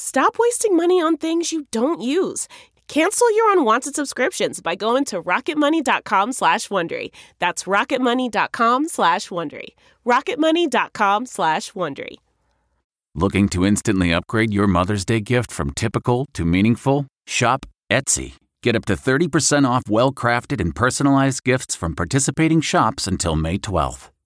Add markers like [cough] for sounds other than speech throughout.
Stop wasting money on things you don't use. Cancel your unwanted subscriptions by going to rocketmoney.com slash Wondery. That's rocketmoney.com slash Wondery. rocketmoney.com slash Wondery. Looking to instantly upgrade your Mother's Day gift from typical to meaningful? Shop Etsy. Get up to 30% off well-crafted and personalized gifts from participating shops until May 12th.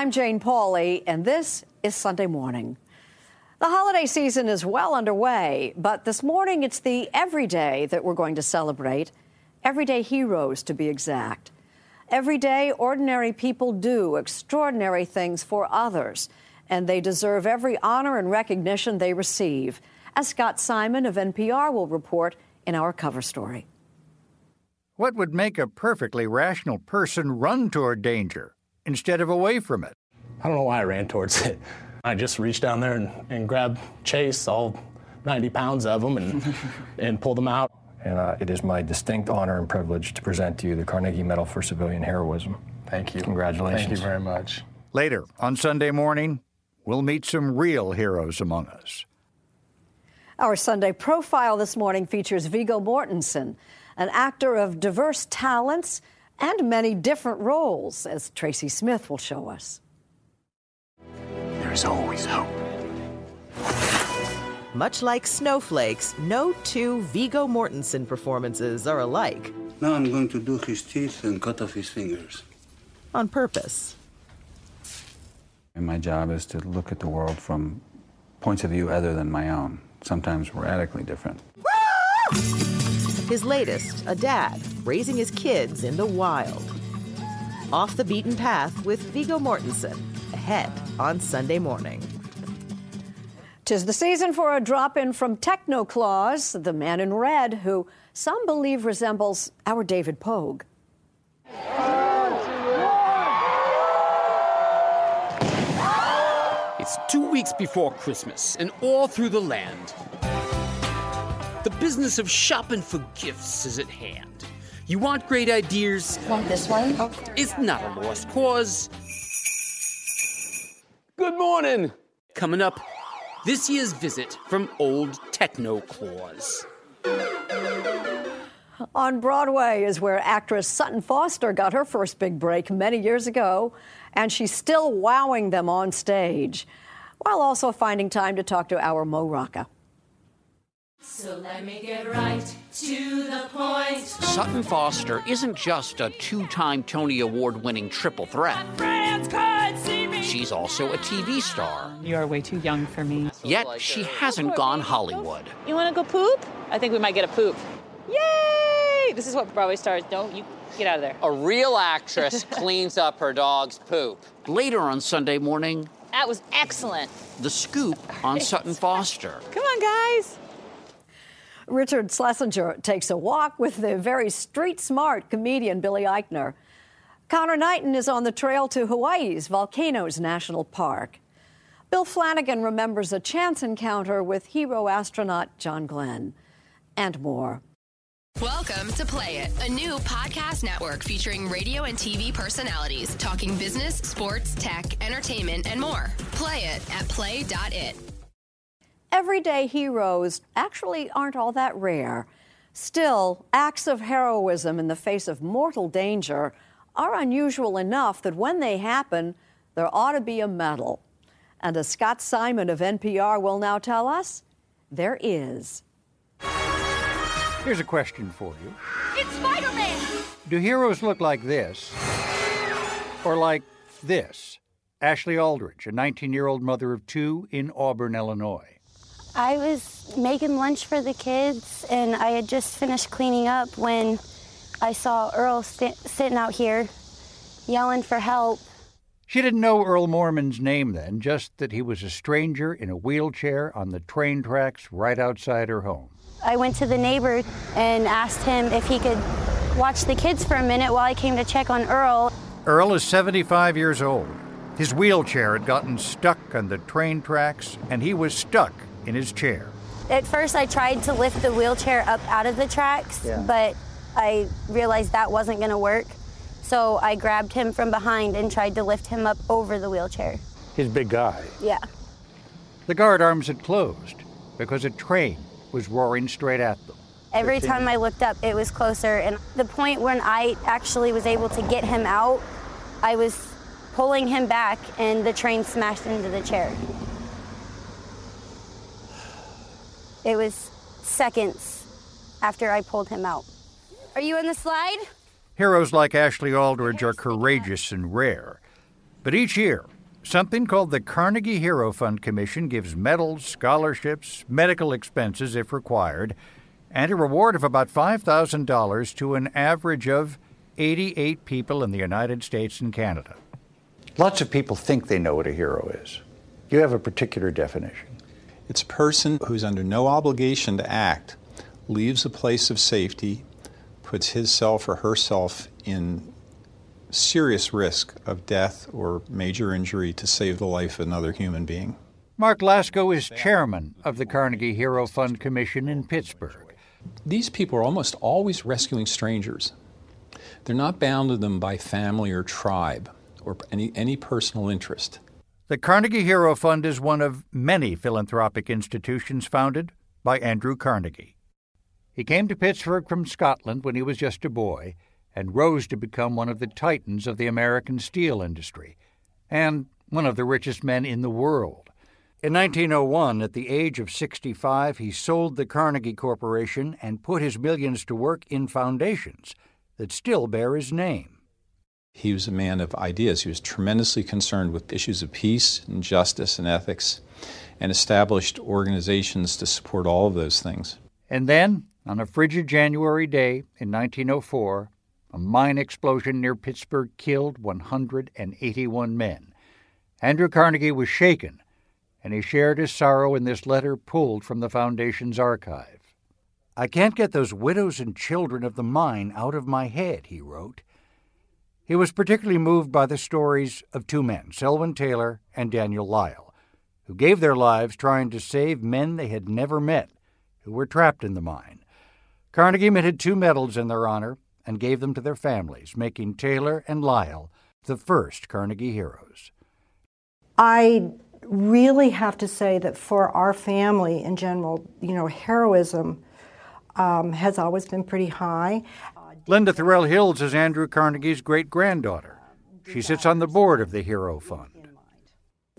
I'm Jane Pauley, and this is Sunday Morning. The holiday season is well underway, but this morning it's the everyday that we're going to celebrate. Everyday heroes, to be exact. Every day, ordinary people do extraordinary things for others, and they deserve every honor and recognition they receive, as Scott Simon of NPR will report in our cover story. What would make a perfectly rational person run toward danger instead of away from it? I don't know why I ran towards it. I just reached down there and, and grabbed Chase, all 90 pounds of them, and, [laughs] and pulled them out. And uh, it is my distinct honor and privilege to present to you the Carnegie Medal for Civilian Heroism. Thank you. Congratulations. Thank you very much. Later, on Sunday morning, we'll meet some real heroes among us. Our Sunday profile this morning features Viggo Mortensen, an actor of diverse talents and many different roles, as Tracy Smith will show us. There's always hope. Much like snowflakes, no two Viggo Mortensen performances are alike. Now I'm going to do his teeth and cut off his fingers. On purpose. And my job is to look at the world from points of view other than my own, sometimes radically different. His latest, a dad raising his kids in the wild. Off the beaten path with Viggo Mortensen, ahead on Sunday morning. Tis the season for a drop in from Techno Claus, the man in red, who some believe resembles our David Pogue. It's two weeks before Christmas, and all through the land, the business of shopping for gifts is at hand. You want great ideas? Want this one? It's not a lost cause. Good morning! Coming up, this year's visit from Old Techno Claus. On Broadway is where actress Sutton Foster got her first big break many years ago, and she's still wowing them on stage, while also finding time to talk to our Mo Rocca. So let me get right to the point. Sutton Foster isn't just a two time Tony Award winning triple threat. Friends could see me. She's also a TV star. You are way too young for me. Yet she hasn't gone Hollywood. You want to go poop? I think we might get a poop. Yay! This is what Broadway stars don't. You get out of there. A real actress [laughs] cleans up her dog's poop. Later on Sunday morning, That was excellent. the scoop on Sutton [laughs] Foster. Come on, guys. Richard Schlesinger takes a walk with the very street smart comedian Billy Eichner. Connor Knighton is on the trail to Hawaii's Volcanoes National Park. Bill Flanagan remembers a chance encounter with hero astronaut John Glenn. And more. Welcome to Play It, a new podcast network featuring radio and TV personalities talking business, sports, tech, entertainment, and more. Play it at play.it. Everyday heroes actually aren't all that rare. Still, acts of heroism in the face of mortal danger are unusual enough that when they happen, there ought to be a medal. And as Scott Simon of NPR will now tell us, there is. Here's a question for you It's Spider Man. Do heroes look like this? Or like this? Ashley Aldridge, a 19 year old mother of two in Auburn, Illinois. I was making lunch for the kids, and I had just finished cleaning up when I saw Earl st- sitting out here yelling for help. She didn't know Earl Moorman's name then, just that he was a stranger in a wheelchair on the train tracks right outside her home. I went to the neighbor and asked him if he could watch the kids for a minute while I came to check on Earl. Earl is 75 years old. His wheelchair had gotten stuck on the train tracks, and he was stuck in his chair. At first, I tried to lift the wheelchair up out of the tracks, Yeah. but I realized that wasn't going to work. So I grabbed him from behind and tried to lift him up over the wheelchair. His big guy. Yeah. The guard arms had closed because a train was roaring straight at them. Every time I looked up, it was closer. And the point when I actually was able to get him out, I was pulling him back, and the train smashed into the chair. It was seconds after I pulled him out. Are you in the slide? Heroes like Ashley Aldridge are courageous and rare. But each year, something called the Carnegie Hero Fund Commission gives medals, scholarships, medical expenses if required, and a reward of about $5,000 to an average of 88 people in the United States and Canada. Lots of people think they know what a hero is. You have a particular definition. It's a person who's under no obligation to act, leaves a place of safety, puts himself or herself in serious risk of death or major injury to save the life of another human being. Mark Laskow is chairman of the Carnegie Hero Fund Commission in Pittsburgh. These people are almost always rescuing strangers. They're not bound to them by family or tribe or any, any personal interest. The Carnegie Hero Fund is one of many philanthropic institutions founded by Andrew Carnegie. He came to Pittsburgh from Scotland when he was just a boy and rose to become one of the titans of the American steel industry and one of the richest men in the world. In 1901, at the age of 65, he sold the Carnegie Corporation and put his millions to work in foundations that still bear his name. He was a man of ideas. He was tremendously concerned with issues of peace and justice and ethics and established organizations to support all of those things. And then, on a frigid January day in 1904, a mine explosion near Pittsburgh killed 181 men. Andrew Carnegie was shaken, and he shared his sorrow in this letter pulled from the Foundation's archive. I can't get those widows and children of the mine out of my head, he wrote. He was particularly moved by the stories of two men, Selwyn Taylor and Daniel Lyle, who gave their lives trying to save men they had never met who were trapped in the mine. Carnegie minted two medals in their honor and gave them to their families, making Taylor and Lyle the first Carnegie heroes. I really have to say that for our family in general, you know, heroism um, has always been pretty high. Linda Thorell Hills is Andrew Carnegie's great granddaughter. She sits on the board of the Hero Fund.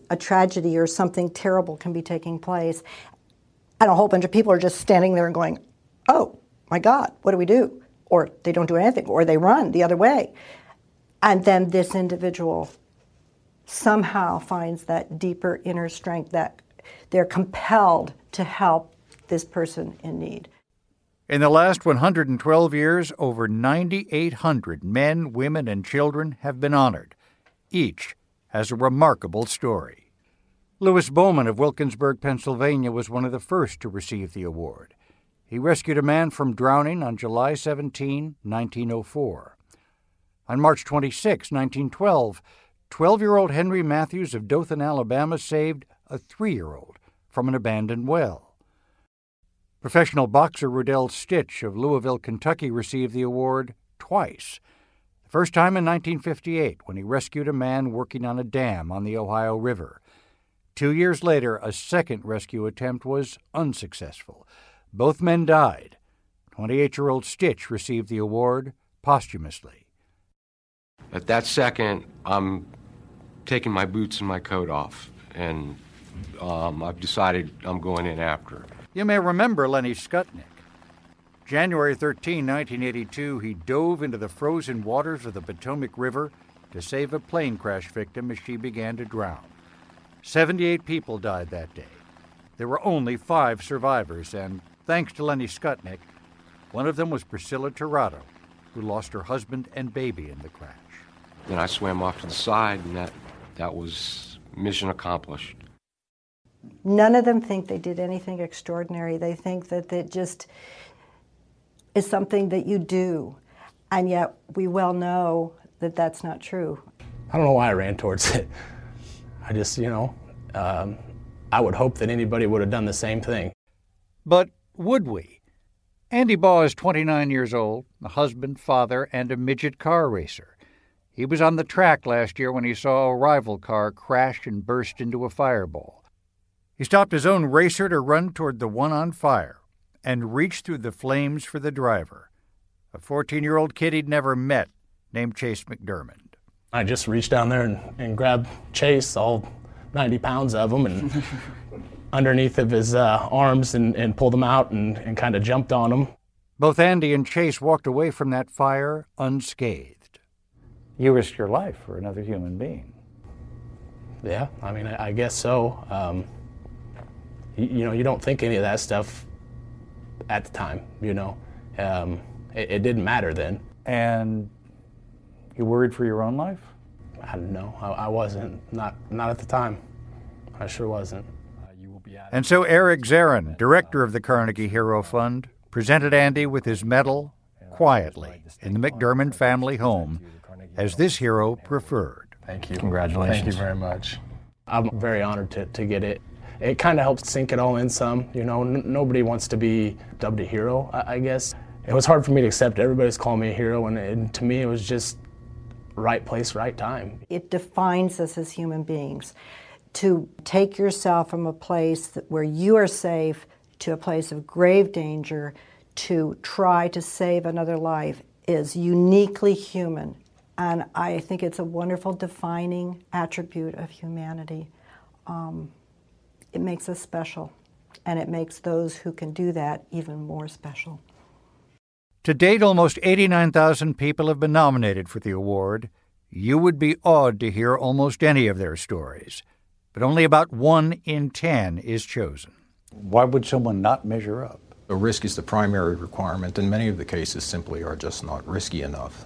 A tragedy or something terrible can be taking place. And a whole bunch of people are just standing there and going, oh my God, what do we do? Or they don't do anything, or they run the other way. And then this individual somehow finds that deeper inner strength that they're compelled to help this person in need. In the last 112 years, over 9,800 men, women, and children have been honored. Each has a remarkable story. Louis Bowman of Wilkinsburg, Pennsylvania, was one of the first to receive the award. He rescued a man from drowning on July 17, 1904. On March 26, 1912, 12 year old Henry Matthews of Dothan, Alabama, saved a three year old from an abandoned well. Professional boxer Rudell Stitch of Louisville, Kentucky received the award twice. The first time in 1958 when he rescued a man working on a dam on the Ohio River. Two years later, a second rescue attempt was unsuccessful. Both men died. 28 year old Stitch received the award posthumously. At that second, I'm taking my boots and my coat off, and um, I've decided I'm going in after. You may remember Lenny Skutnik. January 13, 1982, he dove into the frozen waters of the Potomac River to save a plane crash victim as she began to drown. 78 people died that day. There were only five survivors, and thanks to Lenny Skutnik, one of them was Priscilla Tirado, who lost her husband and baby in the crash. Then I swam off to the side, and that, that was mission accomplished. None of them think they did anything extraordinary. They think that it just is something that you do. And yet we well know that that's not true. I don't know why I ran towards it. I just, you know, um, I would hope that anybody would have done the same thing. But would we? Andy Baugh is 29 years old, a husband, father, and a midget car racer. He was on the track last year when he saw a rival car crash and burst into a fireball. He stopped his own racer to run toward the one on fire and reached through the flames for the driver, a 14 year old kid he'd never met named Chase McDermott. I just reached down there and, and grabbed Chase, all 90 pounds of him, and [laughs] underneath of his uh, arms and, and pulled him out and, and kind of jumped on him. Both Andy and Chase walked away from that fire unscathed. You risked your life for another human being. Yeah, I mean, I, I guess so. Um, you, you, know, you don't think any of that stuff at the time, you know. Um, it, it, didn't matter then. And you worried for your own life? I don't know. I, I wasn't. Not, not at the time. I sure wasn't. Uh you will be out. And so Eric Zahren, director of the Carnegie Hero Fund, presented Andy with his medal quietly in the McDermott family home, as this hero preferred. Thank you. Congratulations. Thank you very much. I'm very honored to, to get it. It kind of helps sink it all in some. You know, n- nobody wants to be dubbed a hero, I-, I guess. It was hard for me to accept. Everybody's calling me a hero, and, and to me, it was just right place, right time. It defines us as human beings. To take yourself from a place where you are safe to a place of grave danger to try to save another life is uniquely human. And I think it's a wonderful defining attribute of humanity. Um, it makes us special, and it makes those who can do that even more special. To date, almost 89,000 people have been nominated for the award. You would be awed to hear almost any of their stories, but only about one in 10 is chosen. Why would someone not measure up? A risk is the primary requirement, and many of the cases simply are just not risky enough.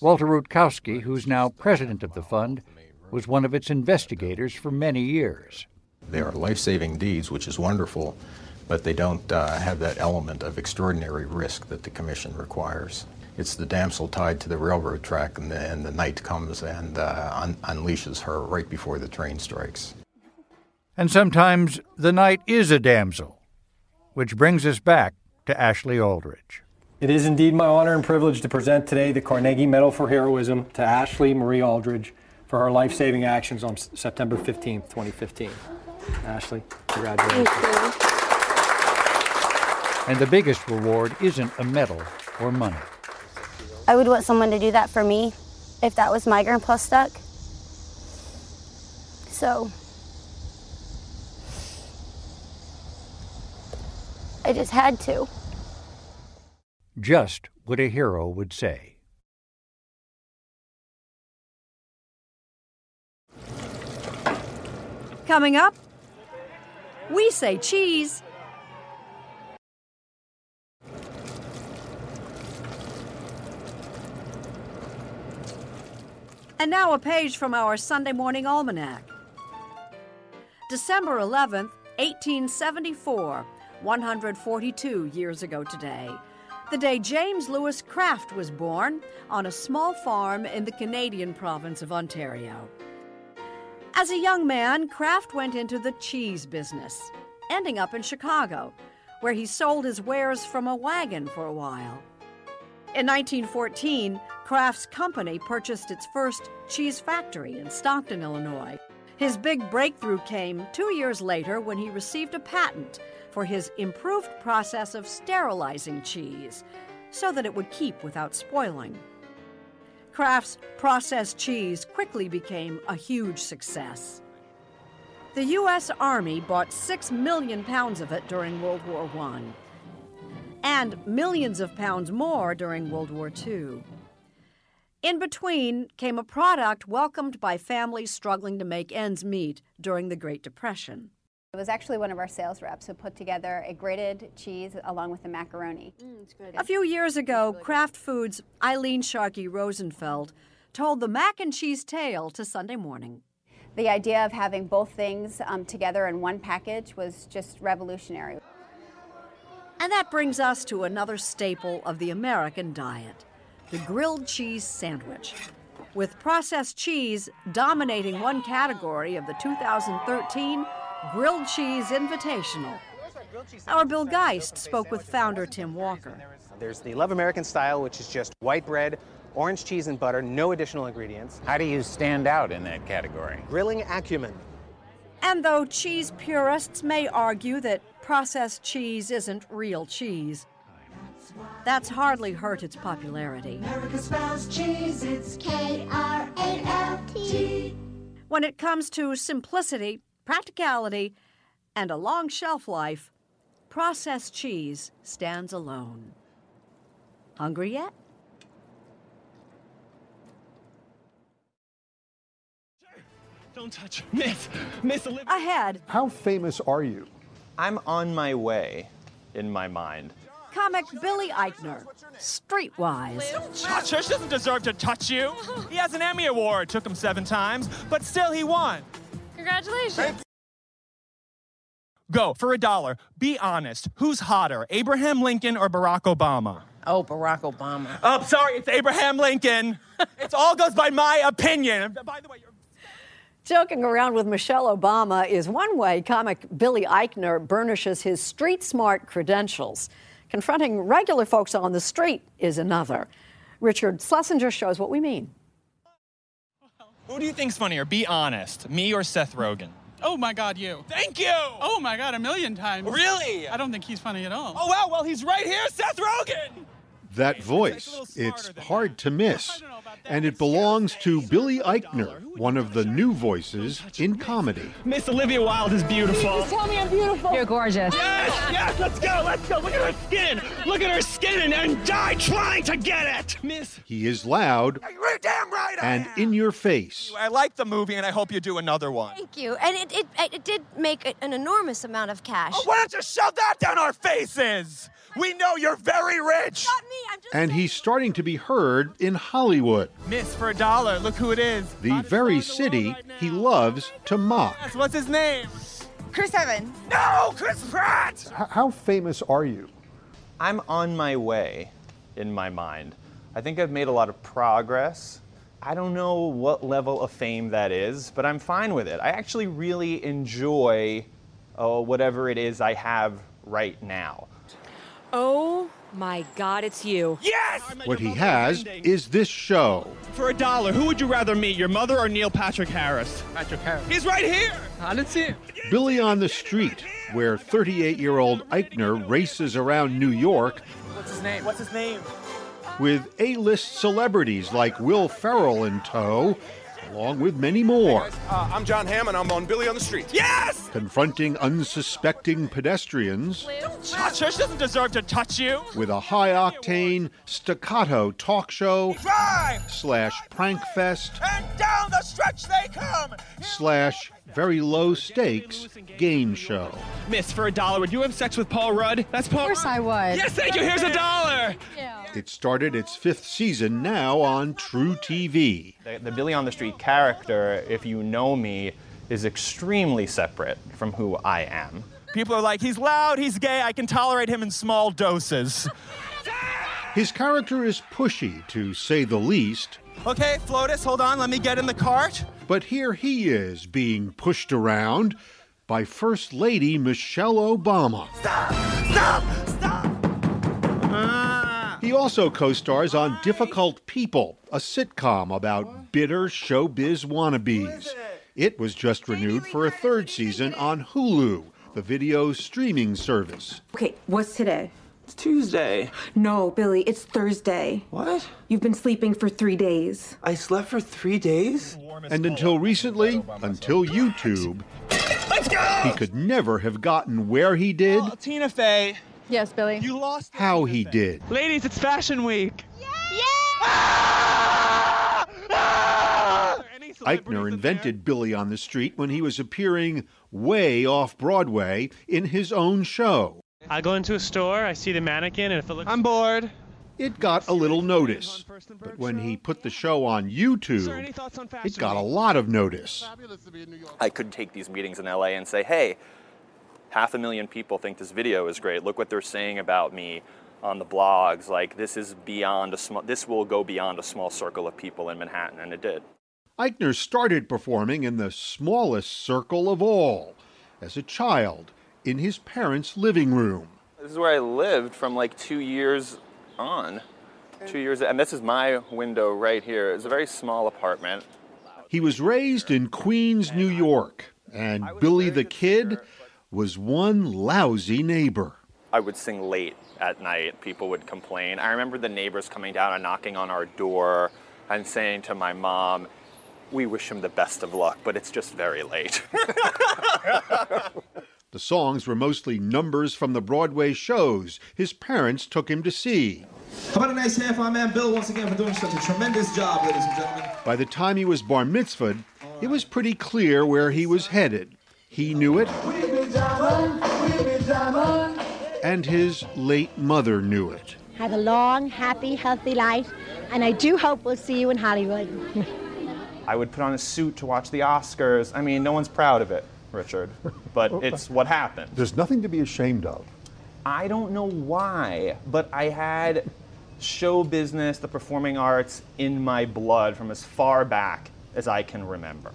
Walter Rutkowski, who's now president of the fund, was one of its investigators for many years. They are life saving deeds, which is wonderful, but they don't uh, have that element of extraordinary risk that the Commission requires. It's the damsel tied to the railroad track, and the, and the knight comes and uh, un- unleashes her right before the train strikes. And sometimes the knight is a damsel, which brings us back to Ashley Aldridge. It is indeed my honor and privilege to present today the Carnegie Medal for Heroism to Ashley Marie Aldridge for her life saving actions on September 15, 2015. Ashley, congratulations. And the biggest reward isn't a medal or money. I would want someone to do that for me if that was my grandpa stuck. So I just had to. Just what a hero would say. Coming up, we say cheese. And now a page from our Sunday morning almanac. December 11th, 1874, 142 years ago today. The day James Lewis Kraft was born on a small farm in the Canadian province of Ontario. As a young man, Kraft went into the cheese business, ending up in Chicago, where he sold his wares from a wagon for a while. In 1914, Kraft's company purchased its first cheese factory in Stockton, Illinois. His big breakthrough came two years later when he received a patent for his improved process of sterilizing cheese so that it would keep without spoiling. Kraft's processed cheese quickly became a huge success. The U.S. Army bought six million pounds of it during World War I, and millions of pounds more during World War II. In between came a product welcomed by families struggling to make ends meet during the Great Depression. It was actually one of our sales reps who put together a grated cheese along with the macaroni. A few years ago, Kraft Foods' Eileen Sharkey Rosenfeld told the mac and cheese tale to Sunday morning. The idea of having both things um, together in one package was just revolutionary. And that brings us to another staple of the American diet the grilled cheese sandwich. With processed cheese dominating one category of the 2013 Grilled Cheese Invitational. Our Bill Geist spoke with founder Tim Walker. There's the Love American style, which is just white bread, orange cheese, and butter, no additional ingredients. How do you stand out in that category? Grilling acumen. And though cheese purists may argue that processed cheese isn't real cheese, that's hardly hurt its popularity. America spells cheese, it's K R A F T. When it comes to simplicity, practicality, and a long shelf life, processed cheese stands alone. Hungry yet? Don't touch. Miss, Miss Olivia. Ahead, How famous are you? I'm on my way in my mind. comic Billy Eichner, streetwise. Touch her. She doesn't deserve to touch you. He has an Emmy Award. Took him seven times, but still he won. Congratulations. Go for a dollar. Be honest. Who's hotter, Abraham Lincoln or Barack Obama? Oh, Barack Obama. Oh, sorry, it's Abraham Lincoln. [laughs] it all goes by my opinion. By the way, you're Joking around with Michelle Obama is one way comic Billy Eichner burnishes his street smart credentials. Confronting regular folks on the street is another. Richard Schlesinger shows what we mean. Who do you think's funnier? Be honest. Me or Seth Rogen? Oh my God, you. Thank you. Oh my God, a million times. Really? I don't think he's funny at all. Oh wow, well he's right here, Seth Rogen. That voice, it's hard to miss. And it belongs to Billy Eichner, one of the new voices in comedy. Miss Olivia Wilde is beautiful. tell me I'm beautiful. You're gorgeous. Yes, yes, let's go, let's go. Look at her skin. Look at her skin and, and die trying to get it. Miss. He is loud You're damn right I and am. in your face. I like the movie and I hope you do another one. Thank you. And it, it, it did make an enormous amount of cash. Oh, why don't you shove that down our faces? We know you're very rich. And he's starting to be heard in Hollywood, Miss, for a dollar, look who it is. the very city he loves to mock. Yes, what's his name? Chris Evans. No, Chris Pratt. H- how famous are you? I'm on my way in my mind. I think I've made a lot of progress. I don't know what level of fame that is, but I'm fine with it. I actually really enjoy uh, whatever it is I have right now. Oh my God, it's you. Yes! What he has is this show. For a dollar, who would you rather meet, your mother or Neil Patrick Harris? Patrick Harris. He's right here. I didn't see him. Billy on the Street, where 38 year old Eichner races around New York What's his name? What's his name? with A list celebrities like Will Ferrell in tow, along with many more, Uh, I'm John Hammond. I'm on Billy on the Street. Yes! confronting unsuspecting pedestrians Touch her. She doesn't deserve to touch you. with a high octane staccato talk show Drive! slash prank fest And down the stretch they come. slash very low stakes game show. Miss, for a dollar, would you have sex with Paul Rudd? That's Paul. Of course I would. Yes, thank you. Here's a dollar. It started its fifth season now on truTV. The, the Billy on the Street character, if you know me, is extremely separate from who I am. People are like, he's loud, he's gay. I can tolerate him in small doses. His character is pushy, to say the least, Okay, Flotus, hold on. Let me get in the cart. but here he is being pushed around by First Lady Michelle Obama. Stop! Stop! Stop! Ah. He also co stars on Difficult People, a sitcom about bitter showbiz wannabes. It was just renewed for a third season on Hulu, the video streaming service. Okay, what's today? It's Tuesday. No, Billy, it's Thursday. What? You've been sleeping for three days. I slept for three days? And until recently, until YouTube, Let's go! he could never have gotten where he did, oh, Tina Fey. Yes, Billy. You lost. how he did. Ladies, it's Fashion Week. Yeah. Ah! Eichner invented Billy on the Street when he was appearing way off Broadway in his own show. I go into a store, I see the mannequin, and if it looks. I'm bored. It got a little notice, but when he put the show on YouTube, it got a lot of notice. I could take these meetings in LA and say, hey, half a million people think this video is great. Look what they're saying about me on the blogs. Like this is beyond a small this will go beyond a small circle of people in Manhattan and it did. Eichner started performing in the smallest circle of all, as a child, in his parents' living room. This is where I lived from like 2 years on. 2 years and this is my window right here. It's a very small apartment. He was raised in Queens, New York, and Billy the Kid was one lousy neighbor. I would sing late at night. People would complain. I remember the neighbors coming down and knocking on our door and saying to my mom, We wish him the best of luck, but it's just very late. [laughs] [laughs] The songs were mostly numbers from the Broadway shows his parents took him to see. How about a nice hand for our man Bill once again for doing such a tremendous job, ladies and gentlemen. By the time he was bar mitzvahed, it was pretty clear where he was headed. He knew it, and his late mother knew it. Have a long, happy, healthy life, and I do hope we'll see you in Hollywood. [laughs] I would put on a suit to watch the Oscars. I mean, no one's proud of it, Richard, but oh, it's what happened. There's nothing to be ashamed of. I don't know why, but I had show business, the performing arts in my blood from as far back as I can remember.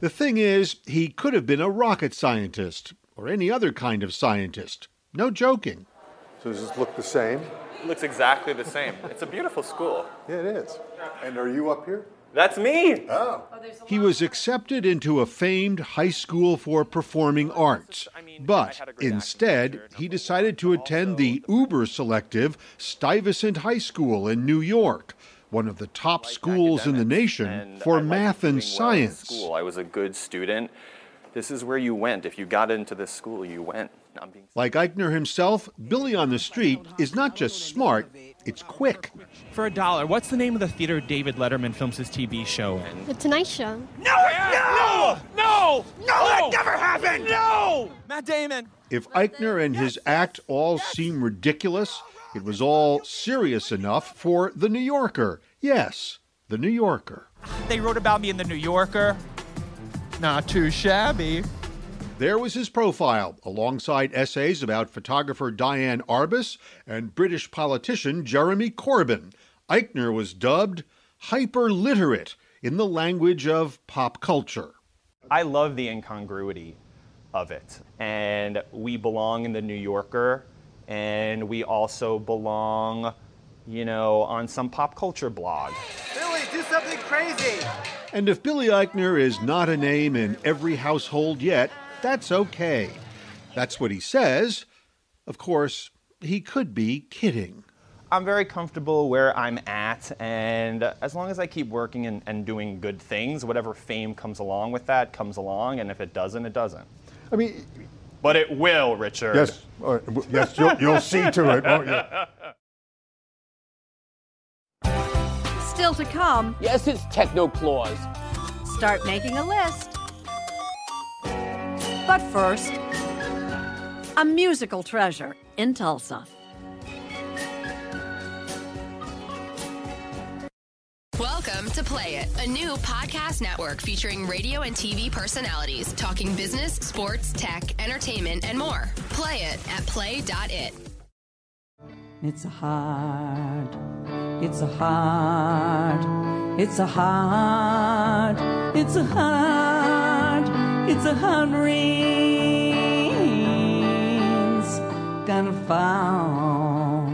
The thing is, he could have been a rocket scientist or any other kind of scientist. No joking. So does this look the same? It looks exactly the same. It's a beautiful school. Yeah, it is. And are you up here? That's me. Oh. He was accepted into a famed high school for performing arts, but instead he decided to attend the uber selective Stuyvesant High School in New York, one of the top schools in the nation for math and doing well science. School. I was a good student. This is where you went. If you got into this school, you went. I'm being Like Eichner himself, Billy on the Street is not just smart, it's quick. For a dollar, what's the name of the theater David Letterman films his TV show in? The Tonight Show. No! No! No! No! That never happened! No! Matt Damon. If Eichner and his act all seem ridiculous, it was all serious enough for The New Yorker. Yes, The New Yorker. They wrote about me in the New Yorker. Not too shabby. There was his profile, alongside essays about photographer Diane Arbus and British politician Jeremy Corbyn. Eichner was dubbed hyper literate in the language of pop culture. I love the incongruity of it. And we belong in the New Yorker, and we also belong, you know, on some pop culture blog. Billy, do something crazy. And if Billy Eichner is not a name in every household yet, that's okay. That's what he says. Of course, he could be kidding. I'm very comfortable where I'm at, and as long as I keep working and, and doing good things, whatever fame comes along with that comes along, and if it doesn't, it doesn't. I mean, but it will, Richard. Yes, uh, yes, you'll, you'll see to it, won't you? Still to come. Yes, it's Techno Claus. Start making a list. But first, a musical treasure in Tulsa. Welcome to Play It, a new podcast network featuring radio and TV personalities talking business, sports, tech, entertainment, and more. Play it at play.it. It's a heart, it's a heart, it's a heart, it's a heart, it's a rings, gonna fall.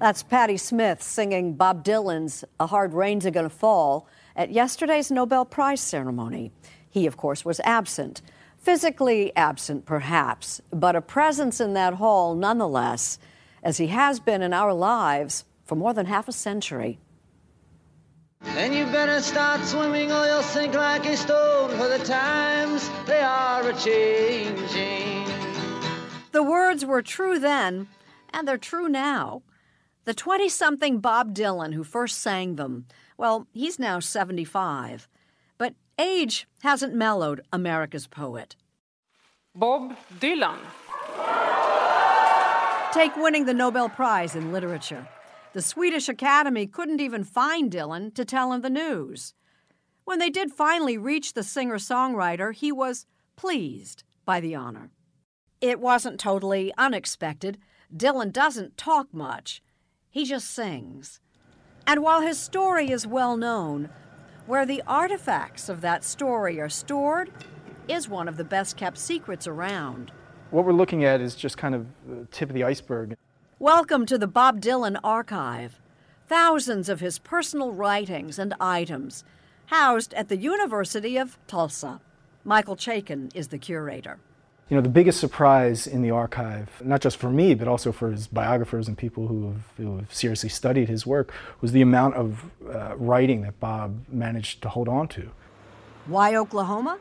That's Patti Smith singing Bob Dylan's A Hard Rain's A-Gonna Fall at yesterday's Nobel Prize ceremony. He, of course, was absent. Physically absent, perhaps, but a presence in that hall nonetheless, as he has been in our lives for more than half a century. Then you better start swimming or you'll sink like a stone, for the times they are a changing. The words were true then, and they're true now. The 20 something Bob Dylan who first sang them, well, he's now 75. But age hasn't mellowed America's poet. Bob Dylan. Take winning the Nobel Prize in Literature. The Swedish Academy couldn't even find Dylan to tell him the news. When they did finally reach the singer songwriter, he was pleased by the honor. It wasn't totally unexpected. Dylan doesn't talk much, he just sings. And while his story is well known, where the artifacts of that story are stored is one of the best kept secrets around. What we're looking at is just kind of the tip of the iceberg. Welcome to the Bob Dylan Archive. Thousands of his personal writings and items housed at the University of Tulsa. Michael Chaikin is the curator. You know, the biggest surprise in the archive, not just for me, but also for his biographers and people who have, who have seriously studied his work, was the amount of uh, writing that Bob managed to hold on to. Why Oklahoma?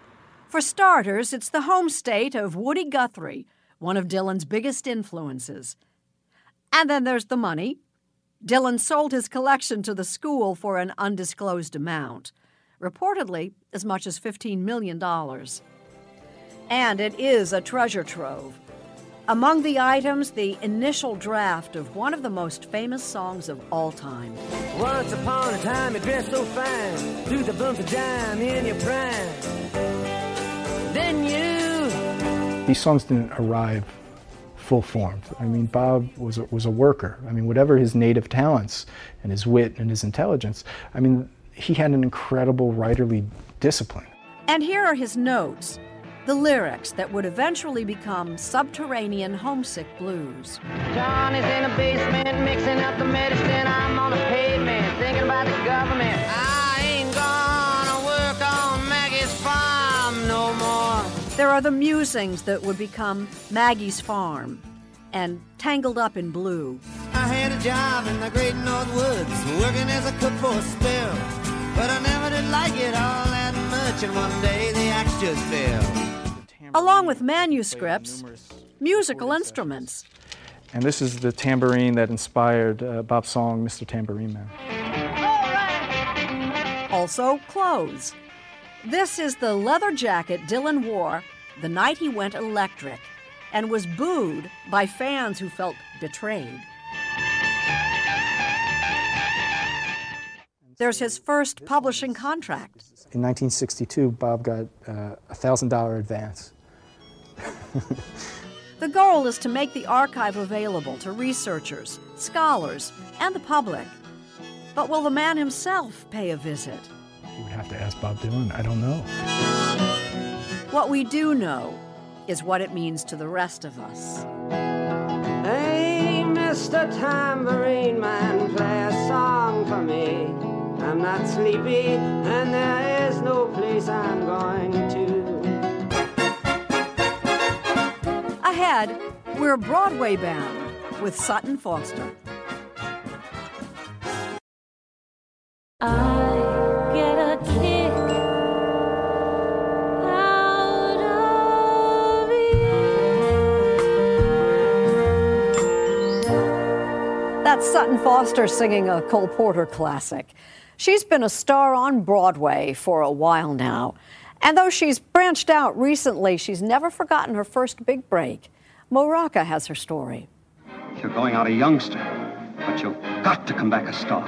For starters, it's the home state of Woody Guthrie, one of Dylan's biggest influences. And then there's the money. Dylan sold his collection to the school for an undisclosed amount, reportedly as much as $15 million. And it is a treasure trove. Among the items, the initial draft of one of the most famous songs of all time. Once upon a time, you dressed so fine, threw the bumps of dime in your prime. Then you. These songs didn't arrive full formed. I mean, Bob was a, was a worker. I mean, whatever his native talents and his wit and his intelligence, I mean, he had an incredible writerly discipline. And here are his notes the lyrics that would eventually become subterranean homesick blues. Johnny's in a basement mixing up the medicine. I'm on the pavement thinking about the government. I There are the musings that would become Maggie's Farm and Tangled Up in Blue. I had a job in the great North Woods, working as a cook for a spell. But I never did like it all that much, and one day the axe just fell. Along with manuscripts, musical instruments. And this is the tambourine that inspired uh, Bob's song, Mr. Tambourine Man. Also, clothes. This is the leather jacket Dylan wore the night he went electric and was booed by fans who felt betrayed. There's his first publishing contract. In 1962, Bob got uh, a $1,000 advance. [laughs] the goal is to make the archive available to researchers, scholars, and the public. But will the man himself pay a visit? You would have to ask Bob Dylan. I don't know. What we do know is what it means to the rest of us. Hey, Mr. Tambourine Man, play a song for me. I'm not sleepy, and there is no place I'm going to. Ahead, we're Broadway bound with Sutton Foster. I Sutton Foster singing a Cole Porter classic. She's been a star on Broadway for a while now. And though she's branched out recently, she's never forgotten her first big break. Mo Rocca has her story. You're going out a youngster, but you've got to come back a star.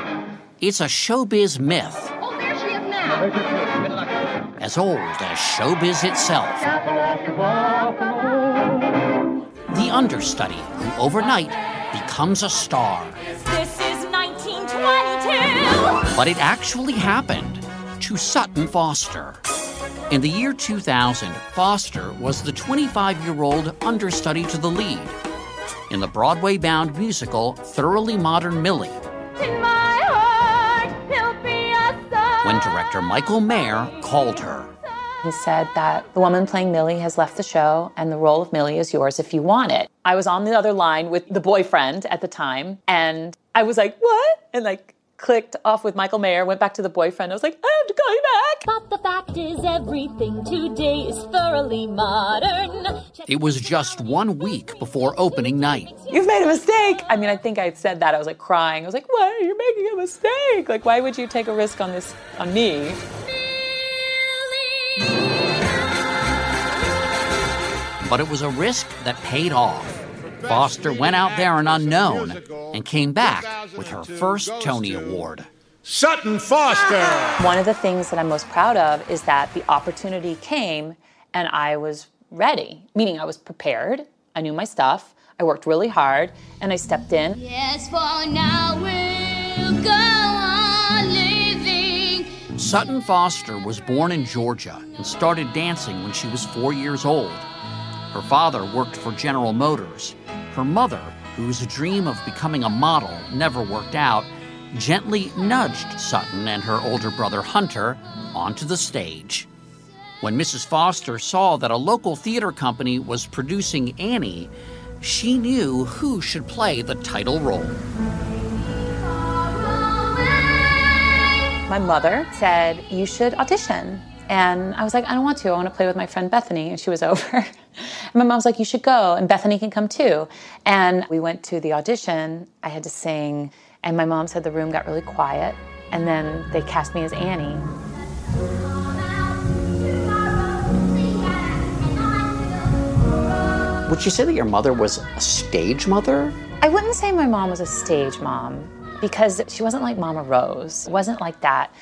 It's a showbiz myth. Oh, there she is now. As old as showbiz itself. The understudy who overnight becomes a star. This is 1922. But it actually happened to Sutton Foster. In the year 2000, Foster was the 25 year old understudy to the lead in the Broadway bound musical Thoroughly Modern Millie. In my heart, he'll be a star. when director Michael Mayer called her. He said that the woman playing Millie has left the show and the role of Millie is yours if you want it. I was on the other line with the boyfriend at the time and I was like, what? And like clicked off with Michael Mayer, went back to the boyfriend. I was like, I have to call you back. But the fact is, everything today is thoroughly modern. It was just one week before opening night. You've made a mistake. I mean, I think I said that. I was like crying. I was like, why are you making a mistake? Like, why would you take a risk on this, on me? But it was a risk that paid off. Foster went out there an unknown and came back with her first Tony Award. Sutton Foster! One of the things that I'm most proud of is that the opportunity came and I was ready, meaning I was prepared. I knew my stuff. I worked really hard and I stepped in. Yes, for now we'll go on living. Sutton Foster was born in Georgia and started dancing when she was four years old. Her father worked for General Motors. Her mother, whose dream of becoming a model never worked out, gently nudged Sutton and her older brother Hunter onto the stage. When Mrs. Foster saw that a local theater company was producing Annie, she knew who should play the title role. My mother said, You should audition. And I was like, I don't want to. I want to play with my friend Bethany. And she was [laughs] over. and my mom was like, You should go. And Bethany can come too. And we went to the audition. I had to sing. And my mom said the room got really quiet. And then they cast me as Annie. Would you say that your mother was a stage mother? I wouldn't say my mom was a stage mom because she wasn't like Mama Rose. It wasn't like that.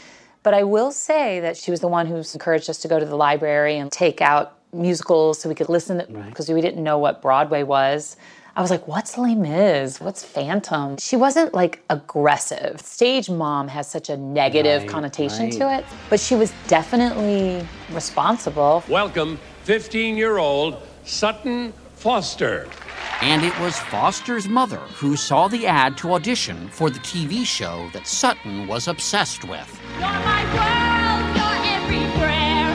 But I will say that she was the one who's encouraged us to go to the library and take out musicals so we could listen because we didn't know what Broadway was. I was like, what's Les Mis? What's Phantom? She wasn't like aggressive. Stage mom has such a negative Right, connotation to it, but she was definitely responsible. Welcome, 15 year old Sutton Foster. And it was Foster's mother who saw the ad to audition for the TV show that Sutton was obsessed with. You're my world, you're every prayer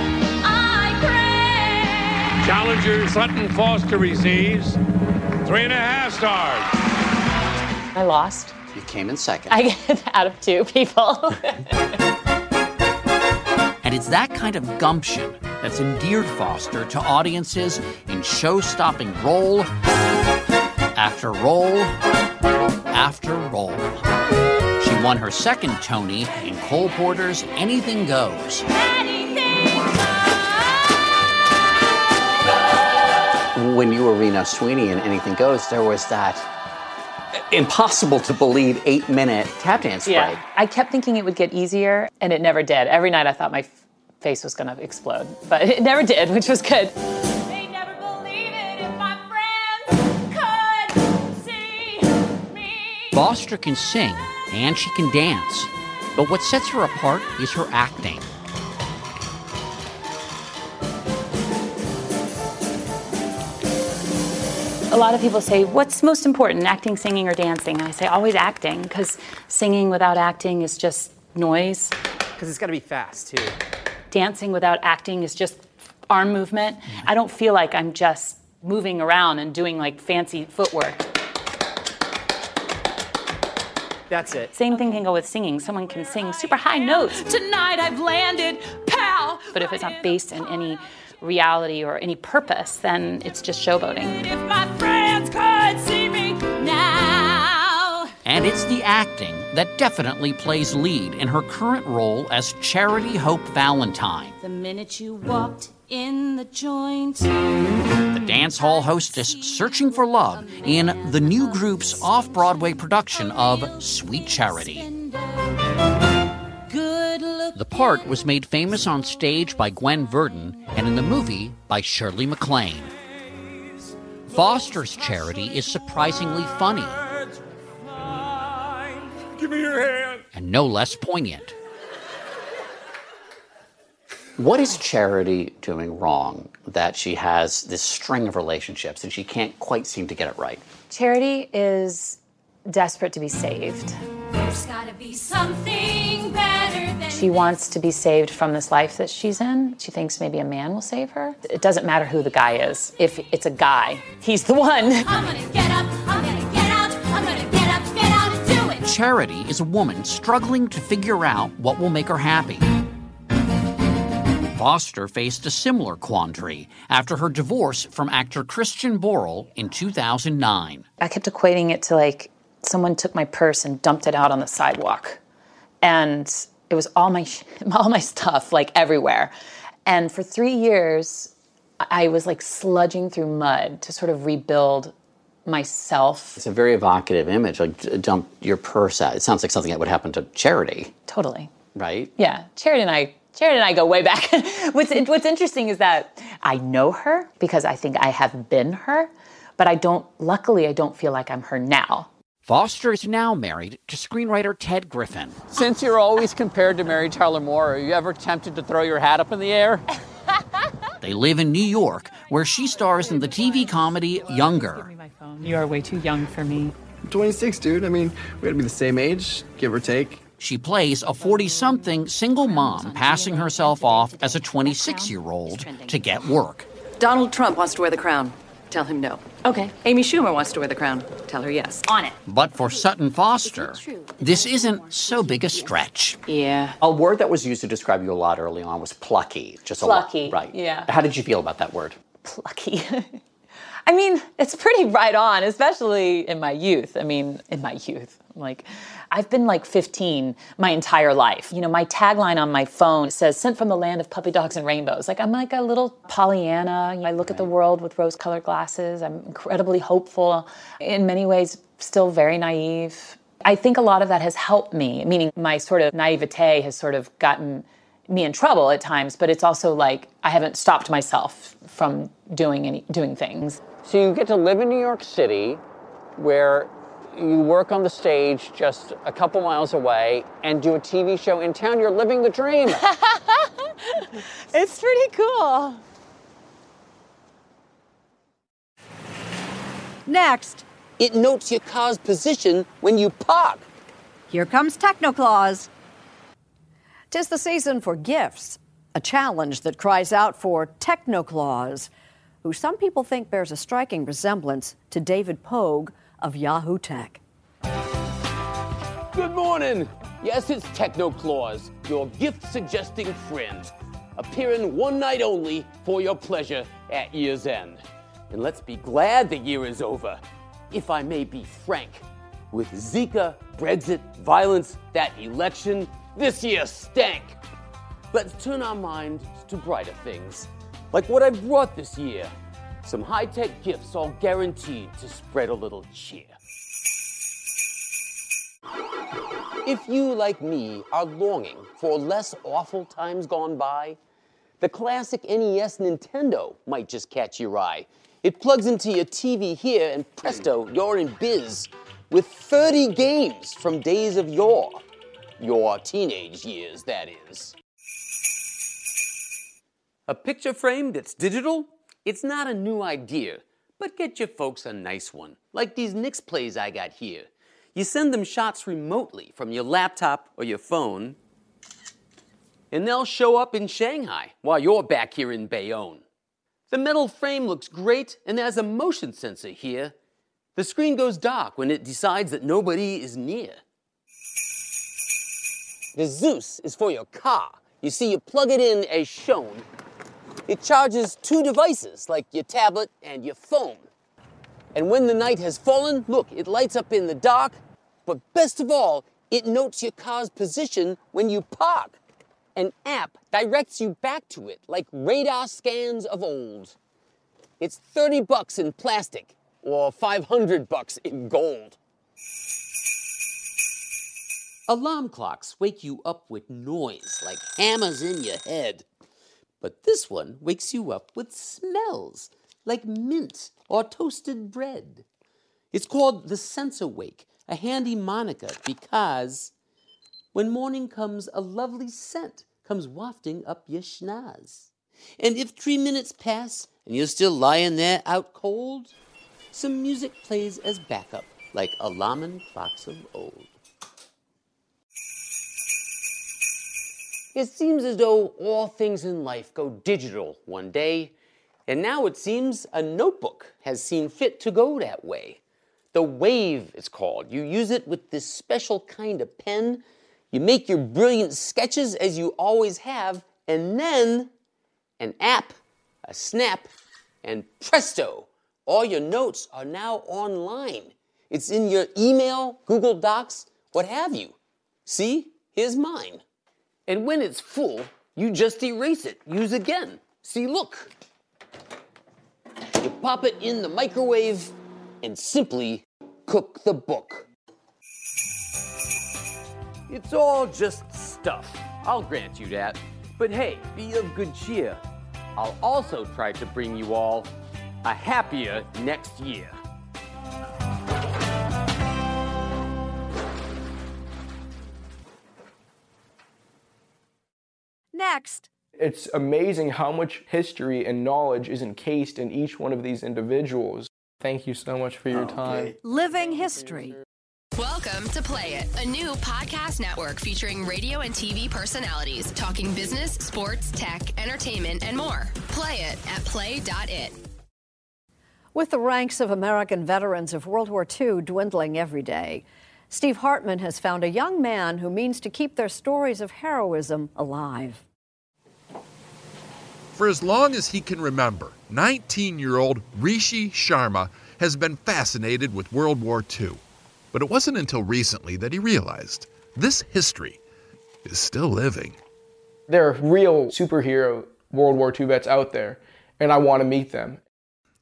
I pray. Challenger Sutton Foster receives three and a half stars. I lost. You came in second. I get [laughs] out of two people. [laughs] And it's that kind of gumption that's endeared Foster to audiences in show stopping role after role after role. She won her second Tony in Cole Porter's Anything Goes. When you were Reno Sweeney in Anything Goes, there was that impossible to believe eight minute tap dance break. Yeah. I kept thinking it would get easier, and it never did. Every night I thought my f- face was going to explode, but it never did, which was good. Foster can sing and she can dance, but what sets her apart is her acting. A lot of people say, What's most important, acting, singing, or dancing? And I say, Always acting, because singing without acting is just noise. Because it's got to be fast, too. Dancing without acting is just arm movement. Mm-hmm. I don't feel like I'm just moving around and doing like fancy footwork. That's it. Same thing can go with singing. Someone can sing super high notes. Tonight I've landed, pal. But if it's not based in any reality or any purpose, then it's just showboating. And it's the acting that definitely plays lead in her current role as Charity Hope Valentine, The minute you walked in the joint. the dance hall hostess searching for love in the new group's off Broadway production of Sweet Charity. The part was made famous on stage by Gwen Verdon and in the movie by Shirley MacLaine. Foster's Charity is surprisingly funny Give me your hand. and no less poignant. What is Charity doing wrong that she has this string of relationships and she can't quite seem to get it right? Charity is desperate to be saved. There's gotta be something better than She wants to be saved from this life that she's in. She thinks maybe a man will save her. It doesn't matter who the guy is. If it's a guy, he's the one. Charity is a woman struggling to figure out what will make her happy. Foster faced a similar quandary after her divorce from actor Christian Borle in 2009. I kept equating it to like someone took my purse and dumped it out on the sidewalk. And it was all my [laughs] all my stuff like everywhere. And for 3 years I was like sludging through mud to sort of rebuild myself. It's a very evocative image, like dump your purse out. It sounds like something that would happen to Charity, Totally. right? Yeah, Charity and I Charity and I go way back. [laughs] what's what's interesting is that I know her because I think I have been her, but I don't luckily I don't feel like I'm her now. Foster is now married to screenwriter Ted Griffin. Since you're always compared to Mary Tyler Moore, are you ever tempted to throw your hat up in the air? [laughs] They live in New York, where she stars in the TV comedy Younger. You are way too young for me. I'm 26, dude. I mean, we gotta be the same age, give or take. She plays a 40 something single mom passing herself off as a 26 year old to get work. Donald Trump wants to wear the crown. Tell him no. Okay. Amy Schumer wants to wear the crown. Tell her yes. On it. But for Sutton Foster, this isn't so big a stretch. Yeah. A word that was used to describe you a lot early on was plucky. Just a lot- Plucky, right? yeah. How did you feel about that word? Plucky. [laughs] I mean, it's pretty right on, especially in my youth. I mean, in my youth. Like, I've been like 15 my entire life. You know, my tagline on my phone says, sent from the land of puppy dogs and rainbows. Like, I'm like a little Pollyanna. I look at the world with rose colored glasses. I'm incredibly hopeful. In many ways, still very naive. I think a lot of that has helped me, meaning my sort of naivete has sort of gotten me in trouble at times, but it's also like I haven't stopped myself from doing any doing things. So you get to live in New York City, where you work on the stage just a couple miles away and do a TV show in town. You're living the dream. [laughs] It's pretty cool. Next, It notes your car's position when you park. here comes Technoclaus. Tis the season for gifts, a challenge that cries out for Technoclaus, who some people think bears a striking resemblance to David Pogue of Yahoo Tech. Good morning. Yes, it's Techno Claus, your gift suggesting friend, appearing one night only for your pleasure at year's end. And let's be glad the year is over. If I may be frank, with Zika, Brexit, violence, that election, this year stank. Let's turn our minds to brighter things, like what I brought this year. Some high tech gifts, all guaranteed to spread a little cheer. If you, like me, are longing for less awful times gone by, the classic NES Nintendo might just catch your eye. It plugs into your TV here, and presto, you're in biz with 30 games from days of yore. Your teenage years, that is. A picture frame that's digital? It's not a new idea, but get your folks a nice one, like these Nixplays I got here. You send them shots remotely from your laptop or your phone, and they'll show up in Shanghai while you're back here in Bayonne. The metal frame looks great and there's a motion sensor here. The screen goes dark when it decides that nobody is near. The Zeus is for your car. You see, you plug it in as shown. It charges two devices, like your tablet and your phone. And when the night has fallen, look, it lights up in the dark But best of all, it notes your car's position when you park. An app directs you back to it like radar scans of old. It's 30 bucks in plastic or 500 bucks in gold. Alarm clocks wake you up with noise like hammers in your head. But this one wakes you up with smells like mint or toasted bread. It's called the SensorWake, a handy moniker because when morning comes, a lovely scent comes wafting up your schnoz. And if three minutes pass and you're still lying there out cold, some music plays as backup, like alarming clocks of old. It seems as though all things in life go digital one day, and now it seems a notebook has seen fit to go that way. The Wave it's called. You use it with this special kind of pen. You make your brilliant sketches as you always have, and then an app, a snap, and presto, all your notes are now online. It's in your email, Google Docs, what have you. See, here's mine. And when it's full, you just erase it. Use again. See, look. You pop it in the microwave and simply cook the book. It's all just stuff. I'll grant you that. But hey, be of good cheer. I'll also try to bring you all a happier next year. Next. It's amazing how much history and knowledge is encased in each one of these individuals. Thank you so much for your time. Living history. Welcome to Play It, a new podcast network featuring radio and TV personalities talking business, sports, tech, entertainment, and more. Play it at play.it. With the ranks of American veterans of World War II dwindling every day, Steve Hartman has found a young man who means to keep their stories of heroism alive. For as long as he can remember, 19 year old Rishi Sharma has been fascinated with World War II. But it wasn't until recently that he realized this history is still living. There are real superhero World War II vets out there, and I want to meet them.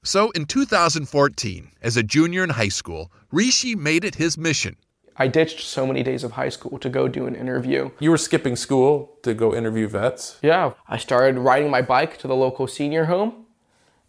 So in 2014, as a junior in high school, Rishi made it his mission. I ditched so many days of high school to go do an interview. You were skipping school to go interview vets? Yeah. I started riding my bike to the local senior home.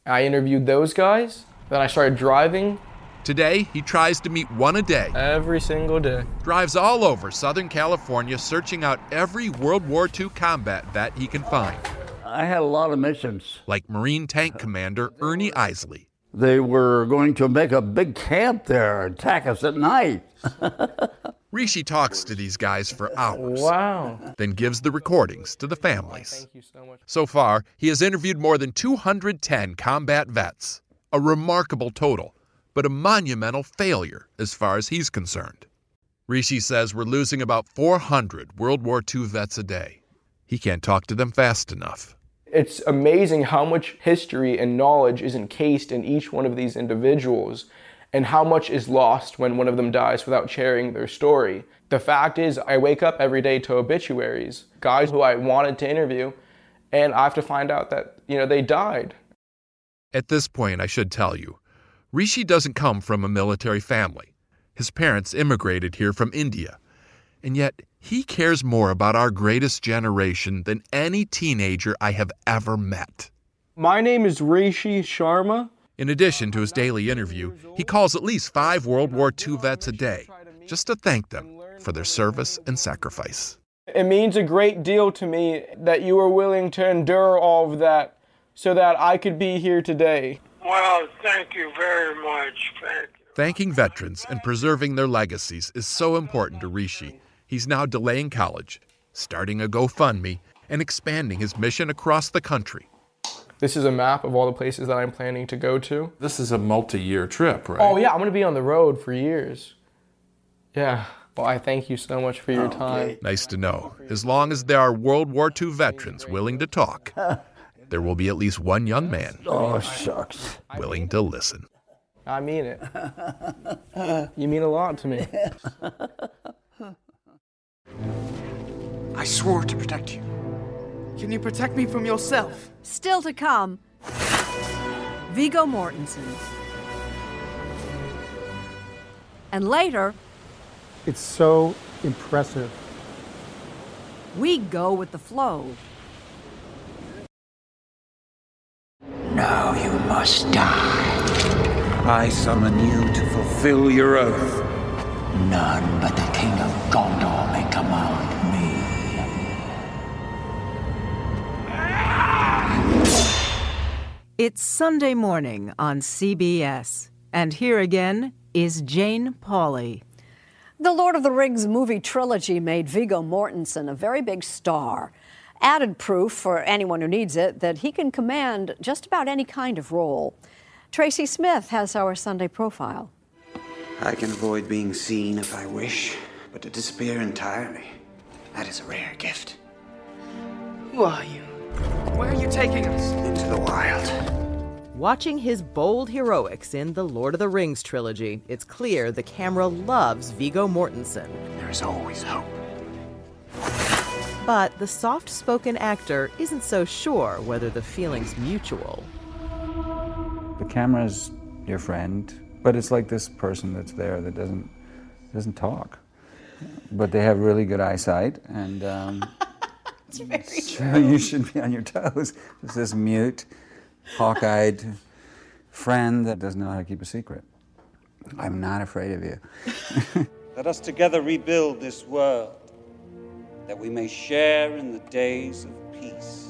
I interviewed those guys. Then I started driving. Today, he tries to meet one a day. Every single day. Drives all over Southern California searching out every World War II combat vet he can find. I had a lot of missions. Like Marine Tank Commander Ernie Isley. They were going to make a big camp there, and attack us at night. [laughs] Rishi talks to these guys for hours. Wow. Then gives the recordings to the families. Thank you so much. So far, he has interviewed more than 210 combat vets. A remarkable total, but a monumental failure as far as he's concerned. Rishi says we're losing about 400 World War II vets a day. He can't talk to them fast enough. It's amazing how much history and knowledge is encased in each one of these individuals and how much is lost when one of them dies without sharing their story. The fact is, I wake up every day to obituaries, guys who I wanted to interview, and I have to find out that, you know, they died. At this point, I should tell you, Rishi doesn't come from a military family. His parents immigrated here from India. And yet, he cares more about our greatest generation than any teenager I have ever met. My name is Rishi Sharma. In addition to his daily interview, he calls at least five World War II vets a day just to thank them for their service and sacrifice. It means a great deal to me that you were willing to endure all of that so that I could be here today. Well, thank you very much. Thank you. Thanking veterans and preserving their legacies is so important to Rishi. He's now delaying college, starting a GoFundMe, and expanding his mission across the country. This is a map of all the places that I'm planning to go to. This is a multi year trip, right? Oh, yeah, I'm going to be on the road for years. Yeah. Well, I thank you so much for your time. Nice to know. As long as there are World War II veterans willing to talk, [laughs] there will be at least one young man Oh, shucks. willing to listen. I mean it. you mean a lot to me. [laughs] I swore to protect you. Can you protect me from yourself? Still to come, Viggo Mortensen. And later, It's so impressive. we go with the flow. Now you must die. I summon you to fulfill your oath. None but the King of Gondor It's Sunday morning on CBS. And here again is Jane Pauley. The Lord of the Rings movie trilogy made Viggo Mortensen a very big star. Added proof for anyone who needs it that he can command just about any kind of role. Tracy Smith has our Sunday profile. I can avoid being seen if I wish, but to disappear entirely, that is a rare gift. Who are you? Where are you taking us? Into the wild. Watching his bold heroics in the Lord of the Rings trilogy, it's clear the camera loves Viggo Mortensen. There is always hope. But the soft spoken actor isn't so sure whether the feeling's mutual. The camera's your friend, but it's like this person that's there that doesn't doesn't talk, but they have really good eyesight, and um, [laughs] so you should be on your toes. It's this mute, hawk-eyed friend that doesn't know how to keep a secret. I'm not afraid of you. [laughs] Let us together rebuild this world, that we may share in the days of peace.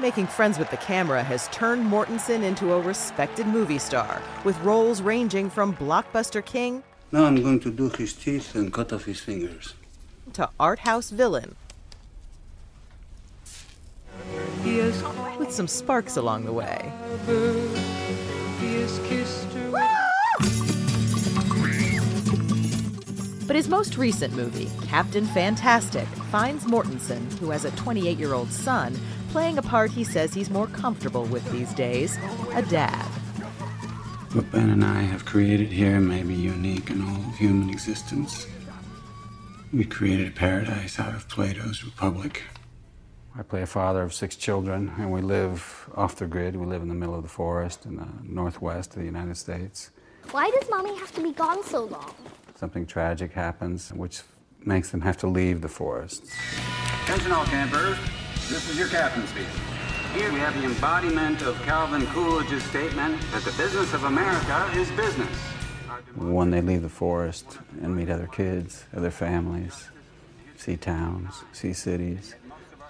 Making friends with the camera has turned Mortensen into a respected movie star, with roles ranging from blockbuster king Now I'm going to do his teeth and cut off his fingers. to art house villain. With some sparks along the way. But his most recent movie, Captain Fantastic, finds Mortensen, who has a 28 year old son, playing a part he says he's more comfortable with these days a dad. What Ben and I have created here may be unique in all of human existence. We created a paradise out of Plato's Republic. I play a father of six children, and we live off the grid. We live in the middle of the forest in the northwest of the United States. Why does mommy have to be gone so long? Something tragic happens, which makes them have to leave the forest. Attention all campers, this is your captain speaking. Here we have the embodiment of Calvin Coolidge's statement that the business of America is business. When they leave the forest and meet other kids, other families, see towns, see cities,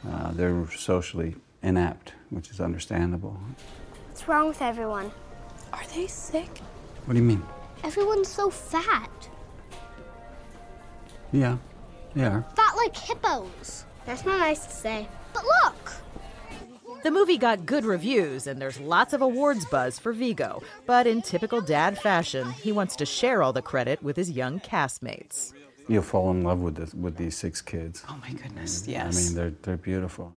uh, they're socially inept, which is understandable. What's wrong with everyone? Are they sick? What do you mean? Everyone's so fat. Yeah, yeah. Fat like hippos. That's not nice to say. But look! The movie got good reviews, and there's lots of awards buzz for Viggo. But in typical dad fashion, he wants to share all the credit with his young castmates. You'll fall in love with this, with these six kids. Oh my goodness, yes. I mean, they're they're beautiful.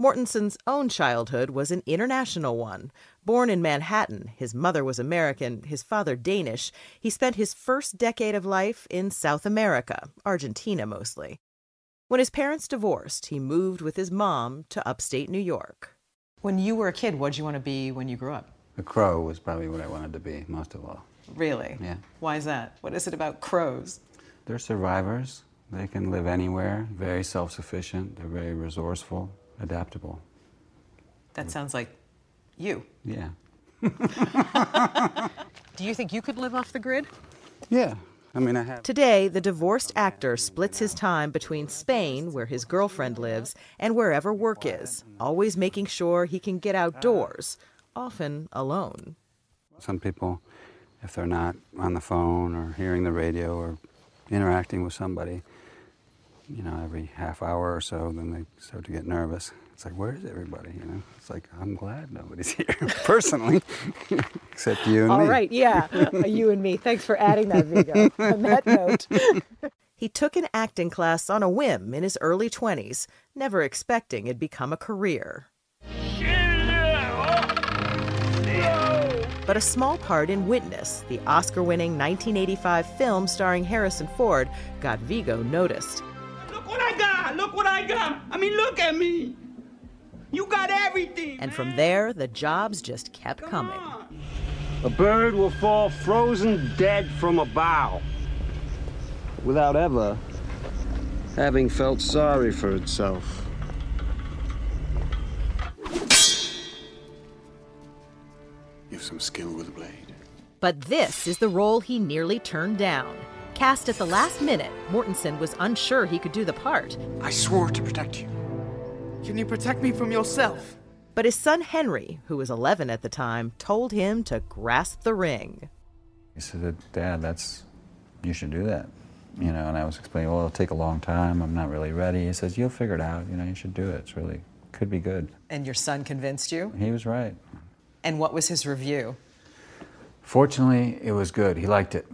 Mortensen's own childhood was an international one. Born in Manhattan, his mother was American, his father Danish. He spent his first decade of life in South America, Argentina mostly. When his parents divorced, he moved with his mom to upstate New York. When you were a kid, what did you want to be when you grew up? A crow was probably what I wanted to be most of all. Really? Yeah. Why is that? What is it about crows? They're survivors. They can live anywhere, very self sufficient, they're very resourceful, adaptable. That sounds like you. Yeah. [laughs] Do you think you could live off the grid? Yeah. I mean, I have. Today, the divorced actor splits his time between Spain, where his girlfriend lives, and wherever work is, always making sure he can get outdoors, often alone. Some people, if they're not on the phone or hearing the radio or interacting with somebody, you know, every half hour or so, then they start to get nervous. It's like, where is everybody? You know, it's like, I'm glad nobody's [laughs] here, personally, [laughs] except you and All me. right, yeah, uh, you and me. Thanks for adding that, Viggo. On that note. [laughs] He took an acting class on a whim in his early 20s, never expecting it'd become a career. But but a small part in Witness, the Oscar winning 1985 film starring Harrison Ford, got Viggo noticed. Look what I got! Look what I got! I mean, look at me! You got everything! And from there, the jobs just kept coming. A bird will fall frozen dead from a bough without ever having felt sorry for itself. Some skill with a blade. But this is the role he nearly turned down. Cast at the last minute, Mortensen was unsure he could do the part. I swore to protect you. Can you protect me from yourself? But his son Henry, who was 11 at the time, told him to grasp the ring. He said, Dad, that's, you should do that. You know, and I was explaining, well, it'll take a long time. I'm not really ready. He says, you'll figure it out. You know, you should do it. It's really, could be good. And your son convinced you? He was right. And what was his review? Fortunately, it was good. He liked it.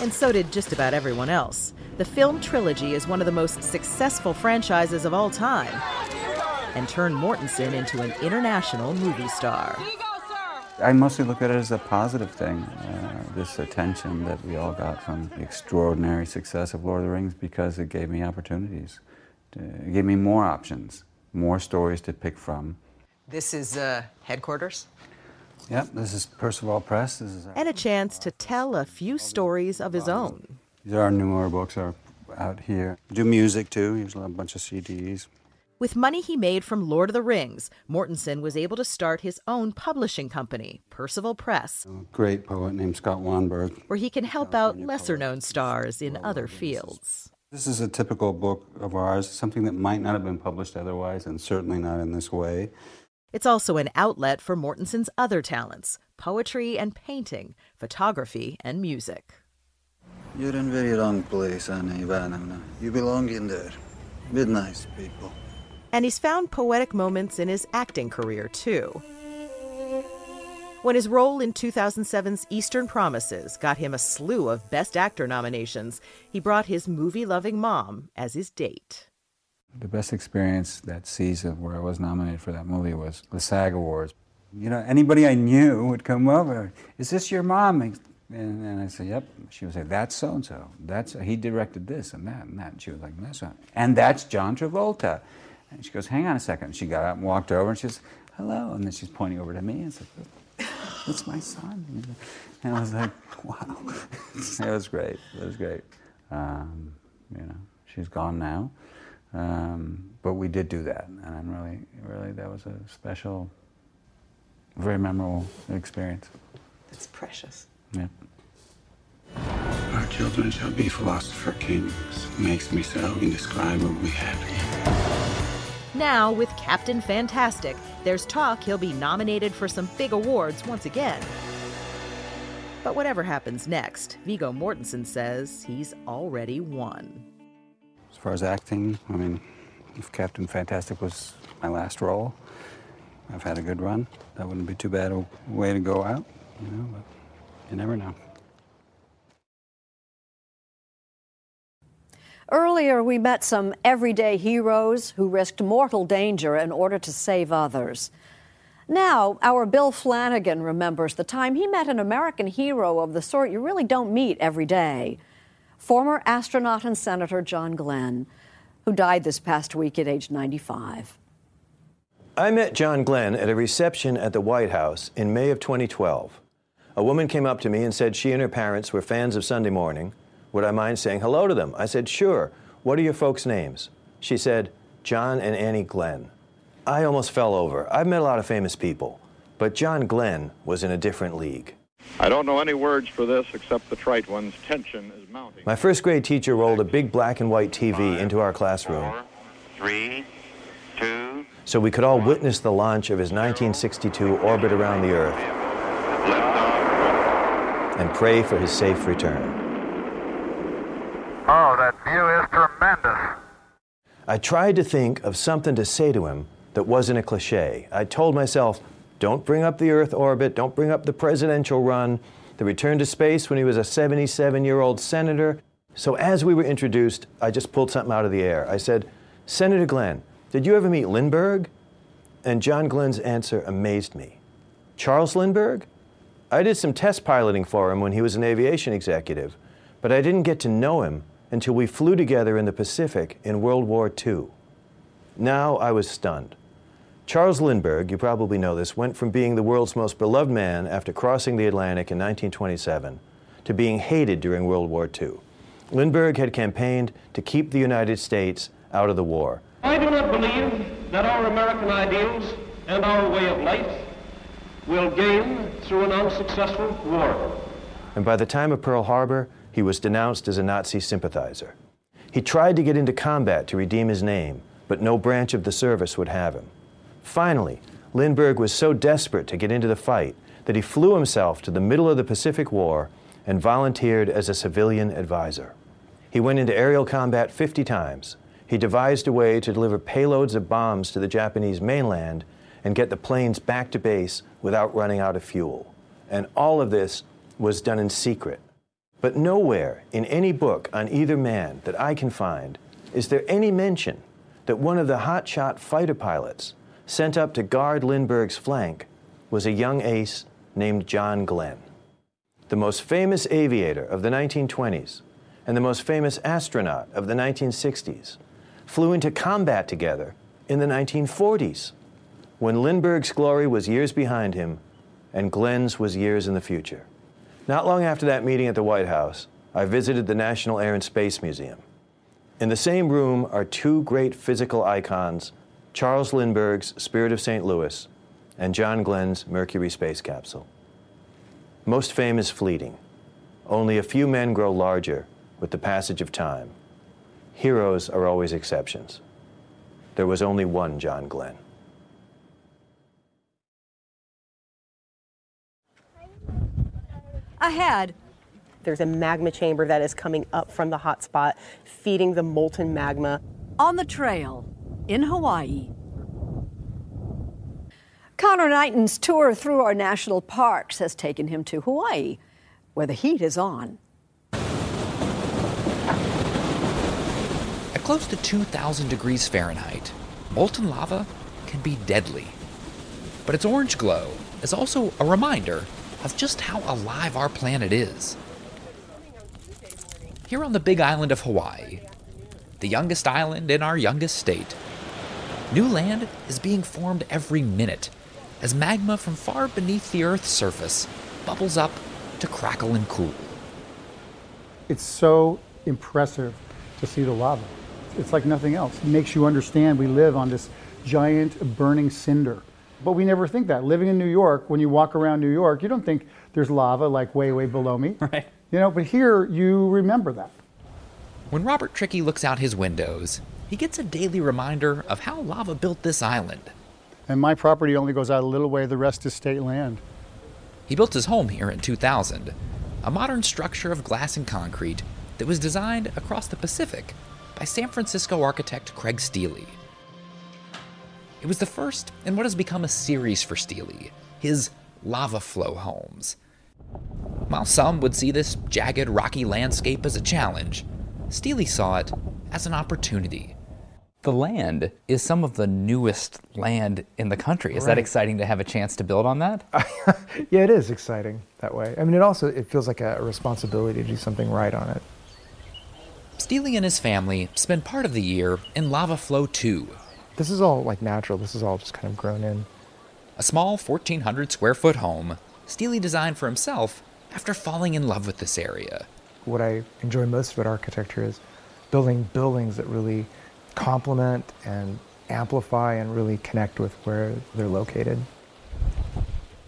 And so did just about everyone else. The film trilogy is one of the most successful franchises of all time and turned Mortensen into an international movie star. I mostly look at it as a positive thing, uh, this attention that we all got from the extraordinary success of Lord of the Rings because it gave me opportunities. It gave me more options, more stories to pick from. This is uh, headquarters? Yep, this is Percival Press. This is our, And a chance to tell a few stories of his own. these are our newer books are out here. Do music too. Here's a bunch of CDs. With money he made from Lord of the Rings, Mortensen was able to start his own publishing company, Percival Press, A great poet named Scott Wannberg. where he can help out lesser known stars in other fields. This is a typical book of ours, something that might not have been published otherwise, and certainly not in this way. It's also an outlet for Mortensen's other talents poetry and painting, photography and music. You're in very wrong place, Anna Ivanovna. You belong in there with nice people. And he's found poetic moments in his acting career, too. When his role in 2007's Eastern Promises got him a slew of Best Actor nominations, he brought his movie loving mom as his date. The best experience that season where I was nominated for that movie was the SAG Awards. You know, anybody I knew would come over. Is this your mom? And, and I said, Yep. She would say, That's so and so. That's he directed this and that and that. And she was like, That's right. And that's John Travolta. And she goes, Hang on a second. She got up and walked over and she says, Hello. And then she's pointing over to me and said, That's my son. And I was like, Wow. [laughs] it was great. It was great. Um, you know, she's gone now. Um, but we did do that, and I'm really, really, that was a special, very memorable experience. That's precious. Yeah. Our children shall be philosopher kings. Makes me so indescribably happy. Now, with Captain Fantastic, there's talk he'll be nominated for some big awards once again. But whatever happens next, Viggo Mortensen says he's already won. As far as acting, I mean, if Captain Fantastic was my last role, I've had a good run. That wouldn't be too bad a way to go out, you know, but you never know. Earlier, we met some everyday heroes who risked mortal danger in order to save others. Now, our Bill Flanagan remembers the time he met an American hero of the sort you really don't meet every day former astronaut and Senator John Glenn, who died this past week at age 95. I met John Glenn at a reception at the White House in May of 2012. A woman came up to me and said she and her parents were fans of Sunday Morning. Would I mind saying hello to them? I said, Sure. What are your folks' names? She said, John and Annie Glenn. I almost fell over. I've met a lot of famous people, but John Glenn was in a different league. I don't know any words for this except the trite ones. Tension is mounting. My first grade teacher rolled a big black and white TV into our classroom Three, two, so we could all witness the launch of his 1962 orbit around the Earth and pray for his safe return. That view is tremendous. I tried to think of something to say to him that wasn't a cliche. I told myself, don't bring up the Earth orbit, don't bring up the presidential run, the return to space when he was a 77 year old senator. So as we were introduced, I just pulled something out of the air. I said, Senator Glenn, did you ever meet Lindbergh? and John Glenn's answer amazed me. Charles Lindbergh? I did some test piloting for him when he was an aviation executive, but I didn't get to know him until we flew together in the Pacific in World War II. Now I was stunned. Charles Lindbergh, you probably know this, went from being the world's most beloved man after crossing the Atlantic in 1927 to being hated during World War II. Lindbergh had campaigned to keep the United States out of the war. I do not believe that our American ideals and our way of life will gain through an unsuccessful war. And by the time of Pearl Harbor, he was denounced as a Nazi sympathizer. He tried to get into combat to redeem his name, but no branch of the service would have him. Finally, Lindbergh was so desperate to get into the fight that he flew himself to the middle of the Pacific War and volunteered as a civilian advisor. He went into aerial combat 50 times. He devised a way to deliver payloads of bombs to the Japanese mainland and get the planes back to base without running out of fuel. And all of this was done in secret. But nowhere in any book on either man that I can find is there any mention that one of the hotshot fighter pilots sent up to guard Lindbergh's flank was a young ace named John Glenn. The most famous aviator of the 1920s and the most famous astronaut of the 1960s flew into combat together in the 1940s when Lindbergh's glory was years behind him and Glenn's was years in the future. Not long after that meeting at the White House, I visited the National Air and Space Museum. In the same room are two great physical icons Charles Lindbergh's Spirit of St. Louis, and John Glenn's Mercury space capsule. Most fame is fleeting. Only a few men grow larger with the passage of time. Heroes are always exceptions. There was only one John Glenn. Ahead, There's a magma chamber that is coming up from the hot spot, feeding the molten magma. on the trail in Hawaii. Connor Knighton's tour through our national parks has taken him to Hawaii, where the heat is on. At close to 2,000 degrees Fahrenheit, molten lava can be deadly. But its orange glow is also a reminder of just how alive our planet is. Here on the big island of Hawaii, the youngest island in our youngest state, new land is being formed every minute as magma from far beneath the Earth's surface bubbles up to crackle and cool. It's so impressive to see the lava. It's like nothing else. It makes you understand we live on this giant burning cinder. But we never think that. Living in New York, when you walk around New York, you don't think there's lava like way, way below me. [laughs] Right. You know, but here you remember that. When Robert Trickey looks out his windows, he gets a daily reminder of how lava built this island. And my property only goes out a little way, the rest is state land. He built his home here in 2000, a modern structure of glass and concrete that was designed across the Pacific by San Francisco architect Craig Steely. It was the first in what has become a series for Steely, his lava flow homes. While some would see this jagged, rocky landscape as a challenge, Steely saw it as an opportunity. The land is some of the newest land in the country. Is that exciting to have a chance to build on that? [laughs] Yeah, it is exciting that way. I mean, it also it feels like a responsibility to do something right on it. Steely and his family spend part of the year in Lava Flow 2, This is all like natural. This is all just kind of grown in. a small 1,400 square foot home Steely designed for himself after falling in love with this area. What I enjoy most about architecture is building buildings that really complement and amplify and really connect with where they're located.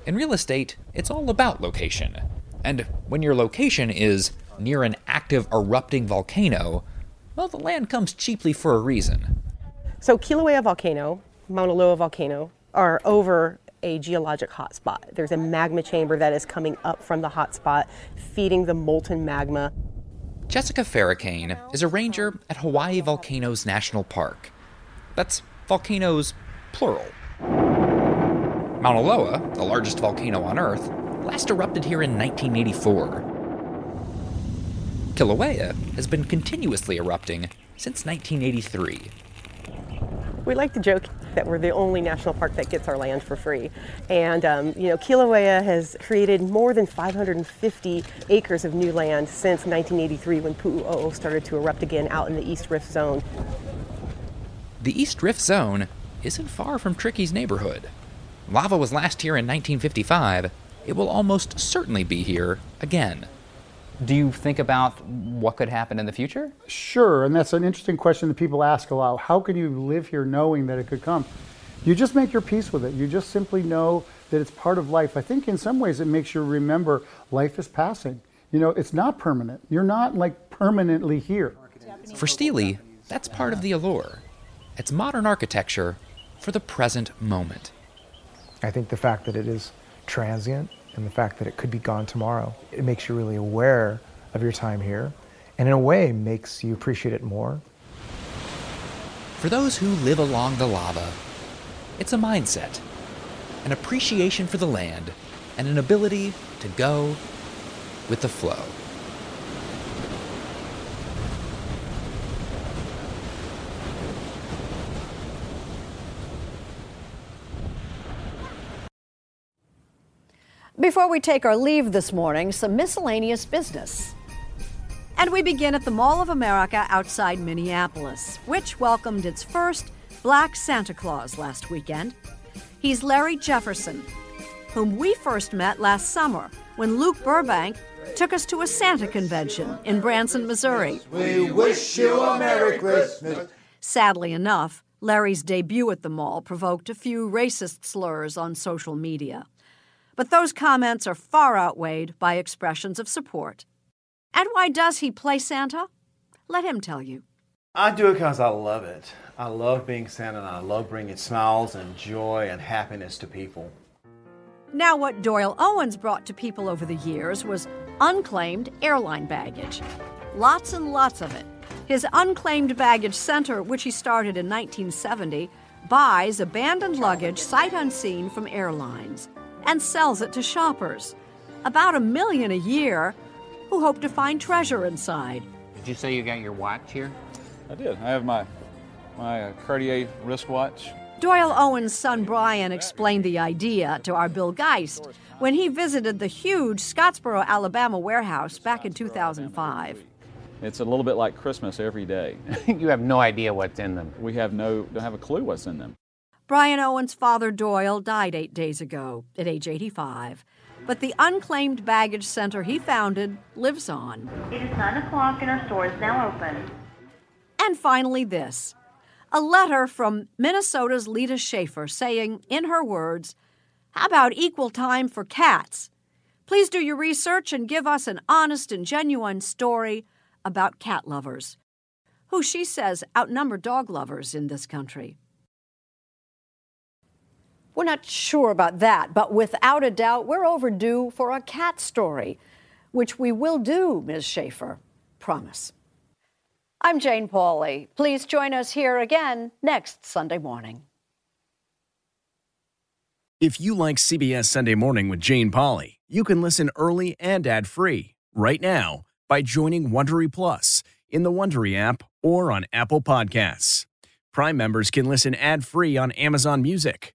In real estate, it's all about location. And when your location is near an active erupting volcano, well, the land comes cheaply for a reason. So Kilauea volcano, Mauna Loa volcano are over a geologic hotspot. There's a magma chamber that is coming up from the hotspot, feeding the molten magma. Jessica Ferracane is a ranger at Hawaii Volcanoes National Park. That's volcanoes plural. Mauna Loa, the largest volcano on Earth, last erupted here in 1984. Kilauea has been continuously erupting since 1983. We like to joke that we're the only national park that gets our land for free. And, um, you know, Kilauea has created more than 550 acres of new land since 1983 when Pu'u'o'o started to erupt again out in the East Rift Zone. The East Rift Zone isn't far from Trickey's neighborhood. Lava was last here in 1955. It will almost certainly be here again. Do you think about what could happen in the future? Sure, and that's an interesting question that people ask a lot. How can you live here knowing that it could come? You just make your peace with it. You just simply know that it's part of life. I think in some ways it makes you remember life is passing. You know, it's not permanent. You're not like permanently here. For Steely, that's part of the allure. It's modern architecture for the present moment. I think the fact that it is transient and the fact that it could be gone tomorrow, it makes you really aware of your time here, and in a way makes you appreciate it more. For those who live along the lava, it's a mindset, an appreciation for the land, and an ability to go with the flow. Before we take our leave this morning, some miscellaneous business. And we begin at the Mall of America outside Minneapolis, which welcomed its first Black Santa Claus last weekend. He's Larry Jefferson, whom we first met last summer when Luke Burbank took us to a Santa convention in Branson, Missouri. We wish you a Merry Christmas. Sadly enough, Larry's debut at the mall provoked a few racist slurs on social media. But those comments are far outweighed by expressions of support. And why does he play Santa? Let him tell you. I do it because I love it. I love being Santa and I love bringing smiles and joy and happiness to people. Now, what Doyle Owens brought to people over the years was unclaimed airline baggage. Lots and lots of it. His Unclaimed Baggage Center, which he started in 1970, buys abandoned luggage sight unseen from airlines and sells it to shoppers. About a million a year who hope to find treasure inside. Did you say you got your watch here? I did. I have my my uh, Cartier wristwatch. Doyle Owens' son Brian explained the idea to our Bill Geist when he visited the huge Scottsboro, Alabama warehouse back in 2005. It's a little bit like Christmas every day. [laughs] you have no idea what's in them. We have no don't have a clue what's in them. Brian Owens' father Doyle died eight days ago at age 85. But the unclaimed baggage center he founded lives on. It is 9 o'clock and our store is now open. And finally, this a letter from Minnesota's Lita Schaefer saying, in her words, How about equal time for cats? Please do your research and give us an honest and genuine story about cat lovers, who she says outnumber dog lovers in this country. We're not sure about that, but without a doubt, we're overdue for a cat story, which we will do, Ms. Schaefer. Promise. I'm Jane Pauley. Please join us here again next Sunday morning. If you like CBS Sunday Morning with Jane Pauley, you can listen early and ad-free right now by joining Wondery Plus in the Wondery app or on Apple Podcasts. Prime members can listen ad-free on Amazon Music.